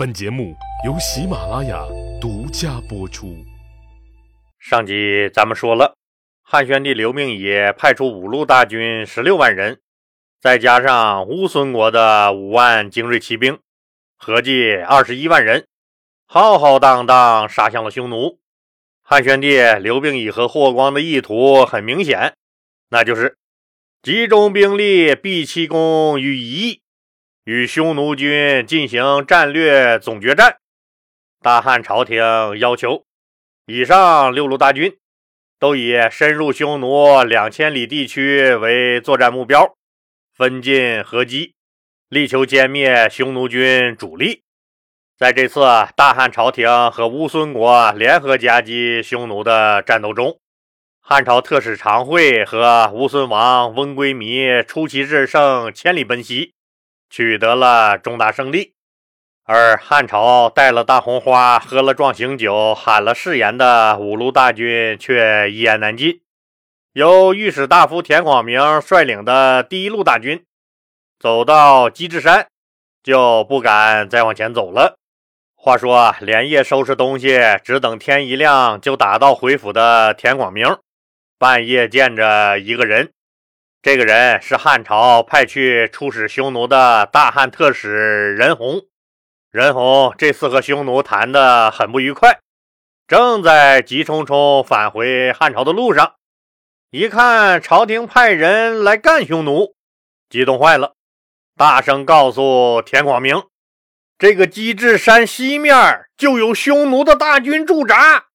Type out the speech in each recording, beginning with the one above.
本节目由喜马拉雅独家播出。上集咱们说了，汉宣帝刘病已派出五路大军十六万人，再加上乌孙国的五万精锐骑兵，合计二十一万人，浩浩荡荡杀向了匈奴。汉宣帝刘病已和霍光的意图很明显，那就是集中兵力，毕其功于一役。与匈奴军进行战略总决战。大汉朝廷要求，以上六路大军都以深入匈奴两千里地区为作战目标，分进合击，力求歼灭匈奴军主力。在这次大汉朝廷和乌孙国联合夹击匈奴的战斗中，汉朝特使常惠和乌孙王翁归靡出奇制胜，千里奔袭。取得了重大胜利，而汉朝带了大红花、喝了壮行酒、喊了誓言的五路大军却一言难尽。由御史大夫田广明率领的第一路大军走到鸡至山，就不敢再往前走了。话说，连夜收拾东西，只等天一亮就打道回府的田广明，半夜见着一个人。这个人是汉朝派去出使匈奴的大汉特使任洪。任洪这次和匈奴谈得很不愉快，正在急匆匆返回汉朝的路上，一看朝廷派人来干匈奴，激动坏了，大声告诉田广明：“这个鸡至山西面就有匈奴的大军驻扎。”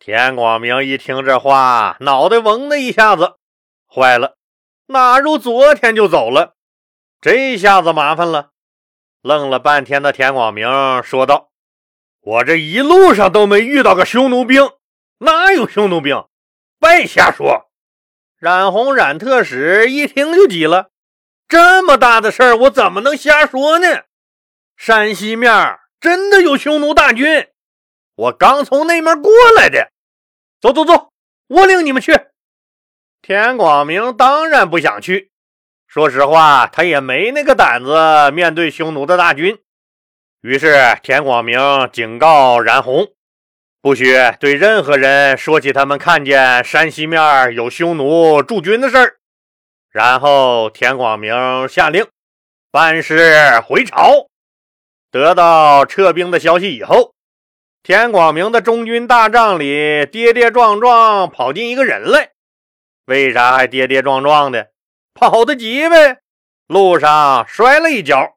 田广明一听这话，脑袋嗡的一下子，坏了。哪如昨天就走了？这下子麻烦了。愣了半天的田广明说道：“我这一路上都没遇到个匈奴兵，哪有匈奴兵？别瞎说！”冉红冉特使一听就急了：“这么大的事儿，我怎么能瞎说呢？山西面真的有匈奴大军，我刚从那面过来的。走走走，我领你们去。”田广明当然不想去。说实话，他也没那个胆子面对匈奴的大军。于是，田广明警告冉洪，不许对任何人说起他们看见山西面有匈奴驻军的事儿。然后，田广明下令班师回朝。得到撤兵的消息以后，田广明的中军大帐里跌跌撞撞跑进一个人来。为啥还跌跌撞撞的？跑得急呗！路上摔了一跤。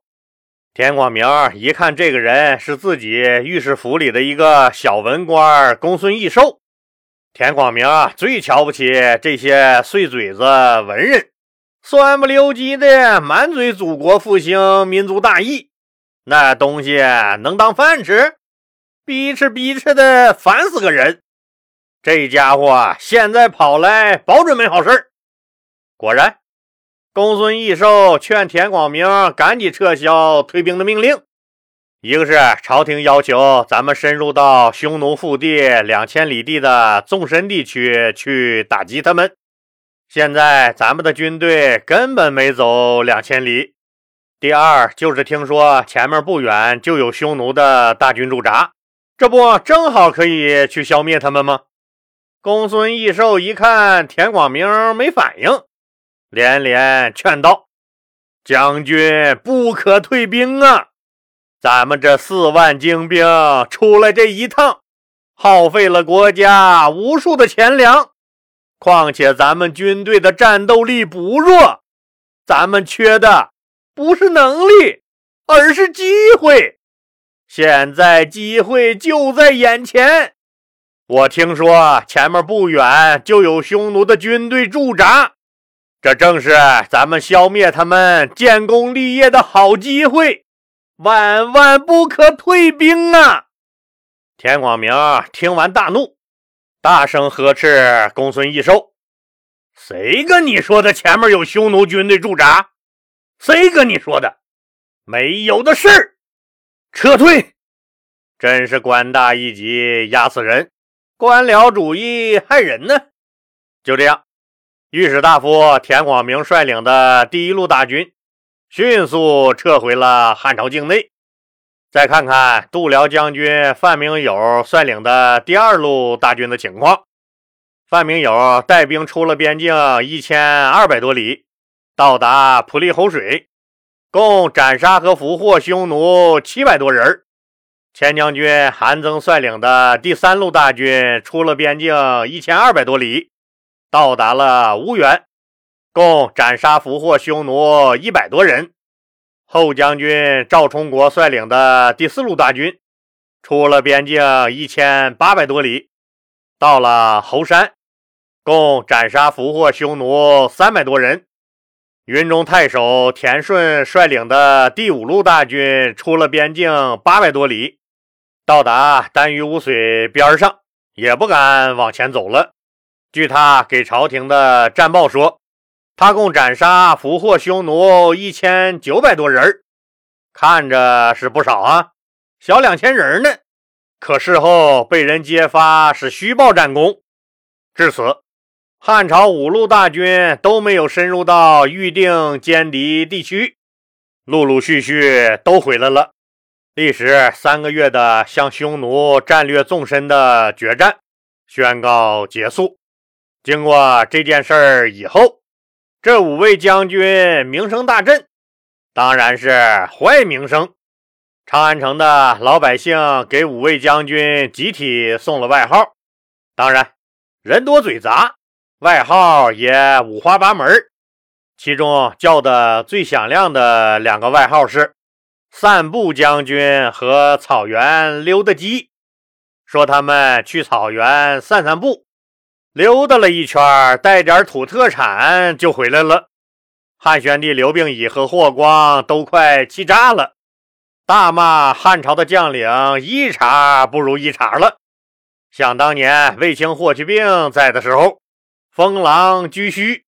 田广明一看，这个人是自己御史府里的一个小文官公孙义寿。田广明最瞧不起这些碎嘴子文人，酸不溜叽的，满嘴祖国复兴、民族大义，那东西能当饭吃？逼吃逼吃的，烦死个人！这家伙现在跑来，保准没好事果然，公孙义寿劝田广明赶紧撤销退兵的命令。一个是朝廷要求咱们深入到匈奴腹地两千里地的纵深地区去打击他们，现在咱们的军队根本没走两千里。第二就是听说前面不远就有匈奴的大军驻扎，这不正好可以去消灭他们吗？公孙义寿一看田广明没反应，连连劝道：“将军不可退兵啊！咱们这四万精兵出来这一趟，耗费了国家无数的钱粮。况且咱们军队的战斗力不弱，咱们缺的不是能力，而是机会。现在机会就在眼前。”我听说前面不远就有匈奴的军队驻扎，这正是咱们消灭他们、建功立业的好机会，万万不可退兵啊！田广明听完大怒，大声呵斥公孙义寿：“谁跟你说的前面有匈奴军队驻扎？谁跟你说的？没有的事！撤退！真是官大一级压死人！”官僚主义害人呢！就这样，御史大夫田广明率领的第一路大军迅速撤回了汉朝境内。再看看度辽将军范明友率领的第二路大军的情况。范明友带兵出了边境一千二百多里，到达普利侯水，共斩杀和俘获匈奴七百多人。前将军韩增率领的第三路大军出了边境一千二百多里，到达了乌源，共斩杀俘获匈奴一百多人。后将军赵充国率领的第四路大军出了边境一千八百多里，到了侯山，共斩杀俘获匈奴三百多人。云中太守田顺率领的第五路大军出了边境八百多里。到达丹于无水边上，也不敢往前走了。据他给朝廷的战报说，他共斩杀俘获匈奴一千九百多人看着是不少啊，小两千人呢。可事后被人揭发是虚报战功。至此，汉朝五路大军都没有深入到预定歼敌地区，陆陆续续都回来了。历时三个月的向匈奴战略纵深的决战宣告结束。经过这件事儿以后，这五位将军名声大振，当然是坏名声。长安城的老百姓给五位将军集体送了外号，当然人多嘴杂，外号也五花八门。其中叫的最响亮的两个外号是。散步将军和草原溜达鸡说：“他们去草原散散步，溜达了一圈，带点土特产就回来了。”汉宣帝刘病已和霍光都快气炸了，大骂汉朝的将领一茬不如一茬了。想当年卫青、霍去病在的时候，封狼居胥，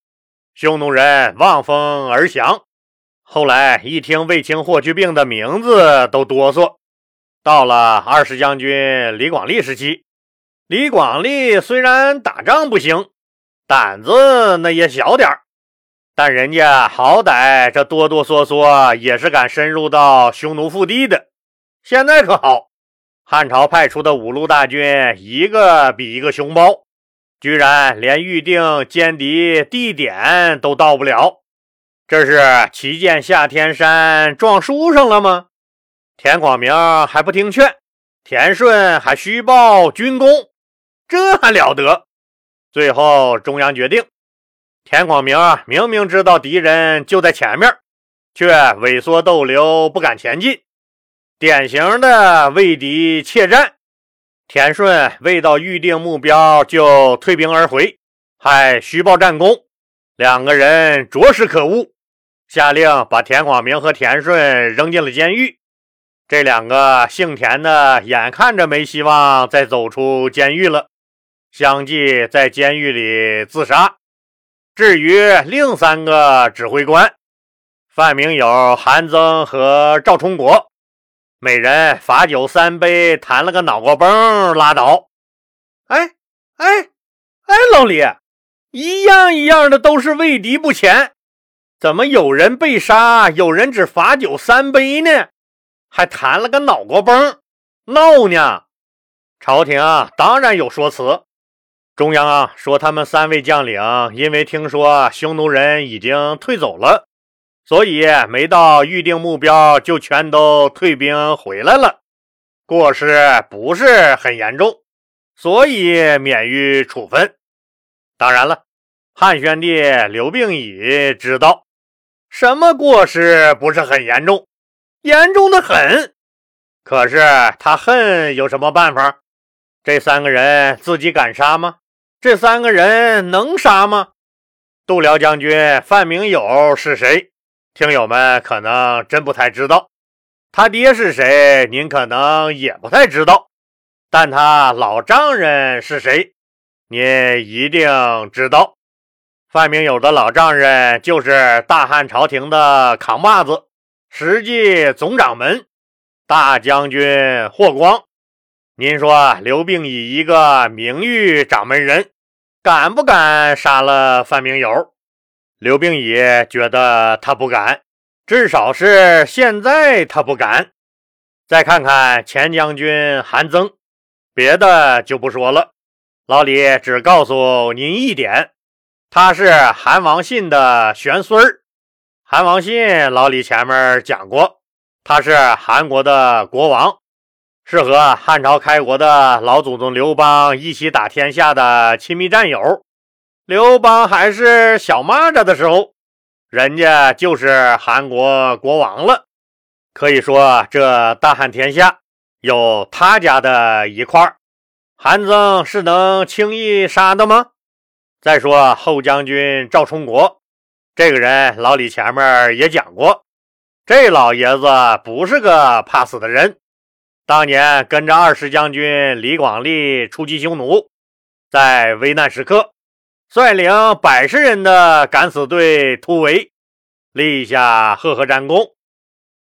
匈奴人望风而降。后来一听卫青、霍去病的名字都哆嗦。到了二十将军李广利时期，李广利虽然打仗不行，胆子那也小点儿但人家好歹这哆哆嗦嗦也是敢深入到匈奴腹地的。现在可好，汉朝派出的五路大军一个比一个凶暴，居然连预定歼敌地点都到不了。这是旗舰下天山撞树上了吗？田广明还不听劝，田顺还虚报军功，这还了得？最后中央决定，田广明明明知道敌人就在前面，却畏缩逗留，不敢前进，典型的畏敌怯战。田顺未到预定目标就退兵而回，还虚报战功，两个人着实可恶。下令把田广明和田顺扔进了监狱。这两个姓田的眼看着没希望再走出监狱了，相继在监狱里自杀。至于另三个指挥官范明友、韩增和赵充国，每人罚酒三杯，弹了个脑瓜崩，拉倒。哎哎哎，老李，一样一样的都是畏敌不前。怎么有人被杀，有人只罚酒三杯呢？还弹了个脑瓜崩，闹呢？朝廷啊当然有说辞。中央啊说他们三位将领因为听说匈奴人已经退走了，所以没到预定目标就全都退兵回来了，过失不是很严重，所以免于处分。当然了，汉宣帝刘病已知道。什么过失不是很严重？严重的很。可是他恨有什么办法？这三个人自己敢杀吗？这三个人能杀吗？度辽将军范明友是谁？听友们可能真不太知道。他爹是谁？您可能也不太知道。但他老丈人是谁？您一定知道。范明友的老丈人就是大汉朝廷的扛把子、实际总掌门大将军霍光。您说刘病已一个名誉掌门人，敢不敢杀了范明友？刘病已觉得他不敢，至少是现在他不敢。再看看前将军韩增，别的就不说了。老李只告诉您一点，他是韩王信的玄孙儿。韩王信，老李前面讲过，他是韩国的国王，是和汉朝开国的老祖宗刘邦一起打天下的亲密战友。刘邦还是小蚂蚱的时候，人家就是韩国国王了。可以说，这大汉天下有他家的一块儿韩增是能轻易杀的吗？再说后将军赵充国这个人，老李前面也讲过，这老爷子不是个怕死的人。当年跟着二世将军李广利出击匈奴，在危难时刻。率领百十人的敢死队突围，立下赫赫战功，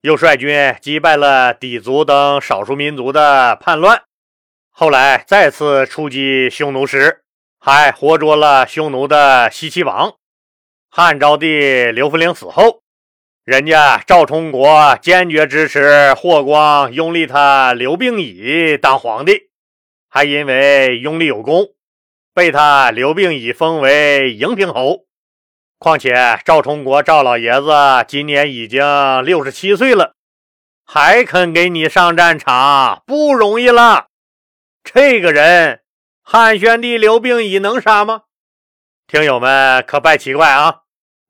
又率军击败了氐族等少数民族的叛乱。后来再次出击匈奴时，还活捉了匈奴的西岐王。汉昭帝刘弗陵死后，人家赵充国坚决支持霍光拥立他刘病已当皇帝，还因为拥立有功。被他刘病已封为迎平侯。况且赵充国赵老爷子今年已经六十七岁了，还肯给你上战场，不容易了。这个人，汉宣帝刘病已能杀吗？听友们可别奇怪啊！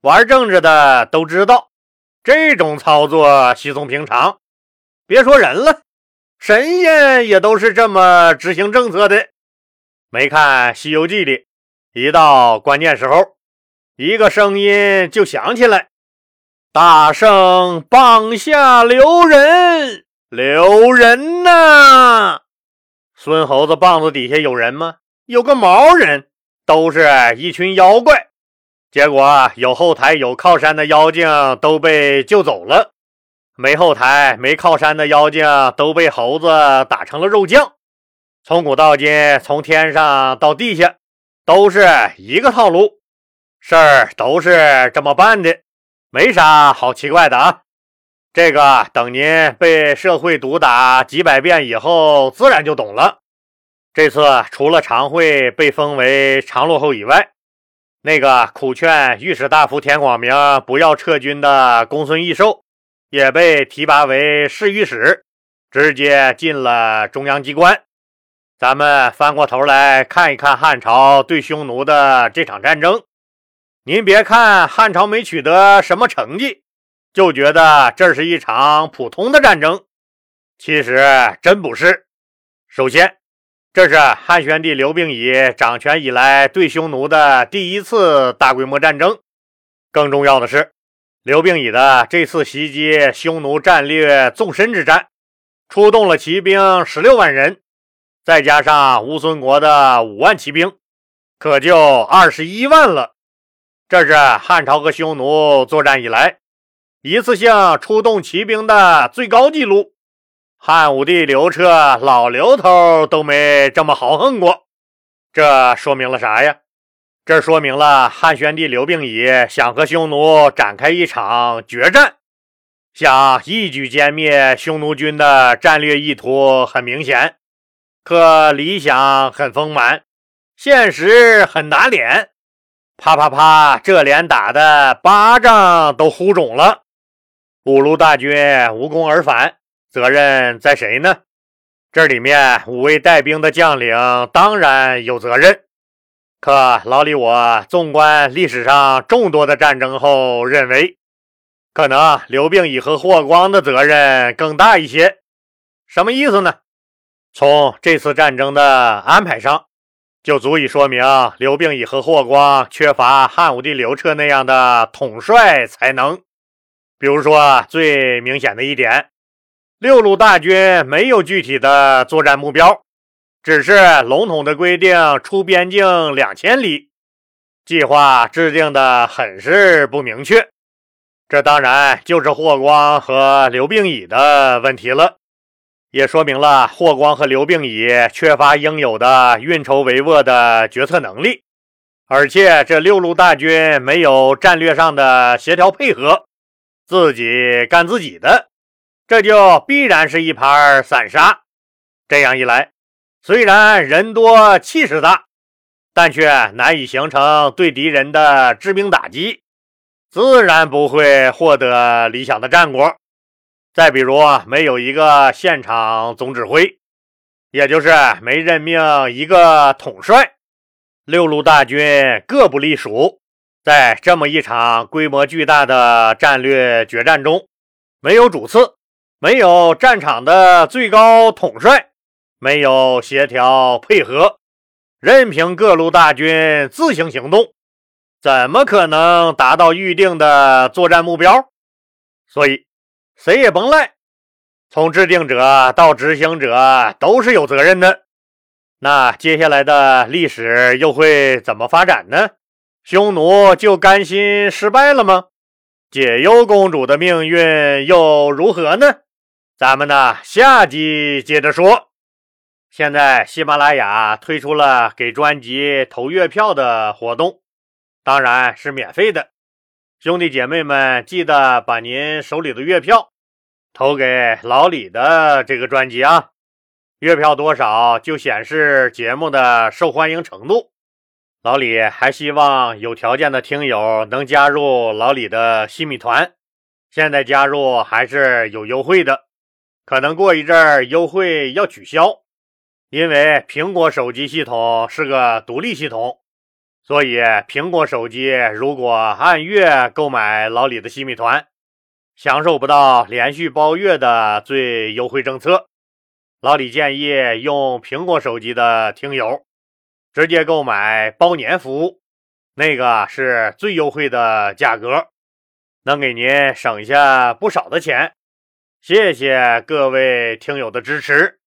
玩政治的都知道，这种操作稀松平常。别说人了，神仙也都是这么执行政策的。没看《西游记》里，一到关键时候，一个声音就响起来：“大圣棒下留人，留人呐！”孙猴子棒子底下有人吗？有个毛人，都是一群妖怪。结果有后台有靠山的妖精都被救走了，没后台没靠山的妖精都被猴子打成了肉酱。从古到今，从天上到地下，都是一个套路，事儿都是这么办的，没啥好奇怪的啊。这个等您被社会毒打几百遍以后，自然就懂了。这次除了常惠被封为常洛后以外，那个苦劝御史大夫田广明不要撤军的公孙义寿，也被提拔为侍御史，直接进了中央机关。咱们翻过头来看一看汉朝对匈奴的这场战争。您别看汉朝没取得什么成绩，就觉得这是一场普通的战争，其实真不是。首先，这是汉宣帝刘病已掌权以来对匈奴的第一次大规模战争。更重要的是，刘病已的这次袭击匈奴战略纵深之战，出动了骑兵十六万人。再加上乌孙国的五万骑兵，可就二十一万了。这是汉朝和匈奴作战以来一次性出动骑兵的最高纪录。汉武帝刘彻老刘头都没这么豪横过。这说明了啥呀？这说明了汉宣帝刘病已想和匈奴展开一场决战，想一举歼灭匈奴军的战略意图很明显。可理想很丰满，现实很打脸。啪啪啪，这脸打的巴掌都呼肿了。五路大军无功而返，责任在谁呢？这里面五位带兵的将领当然有责任。可老李，我纵观历史上众多的战争后，认为可能刘病已和霍光的责任更大一些。什么意思呢？从这次战争的安排上，就足以说明刘病已和霍光缺乏汉武帝刘彻那样的统帅才能。比如说，最明显的一点，六路大军没有具体的作战目标，只是笼统的规定出边境两千里，计划制定的很是不明确。这当然就是霍光和刘病已的问题了。也说明了霍光和刘病已缺乏应有的运筹帷幄的决策能力，而且这六路大军没有战略上的协调配合，自己干自己的，这就必然是一盘散沙。这样一来，虽然人多气势大，但却难以形成对敌人的致命打击，自然不会获得理想的战果。再比如，没有一个现场总指挥，也就是没任命一个统帅，六路大军各不隶属，在这么一场规模巨大的战略决战中，没有主次，没有战场的最高统帅。没有协调配合，任凭各路大军自行行动，怎么可能达到预定的作战目标？所以，谁也甭赖，从制定者到执行者都是有责任的。那接下来的历史又会怎么发展呢？匈奴就甘心失败了吗？解忧公主的命运又如何呢？咱们呢，下集接着说。现在喜马拉雅推出了给专辑投月票的活动，当然是免费的。兄弟姐妹们，记得把您手里的月票投给老李的这个专辑啊！月票多少就显示节目的受欢迎程度。老李还希望有条件的听友能加入老李的新米团，现在加入还是有优惠的，可能过一阵儿优惠要取消。因为苹果手机系统是个独立系统，所以苹果手机如果按月购买老李的西米团，享受不到连续包月的最优惠政策。老李建议用苹果手机的听友直接购买包年服务，那个是最优惠的价格，能给您省下不少的钱。谢谢各位听友的支持。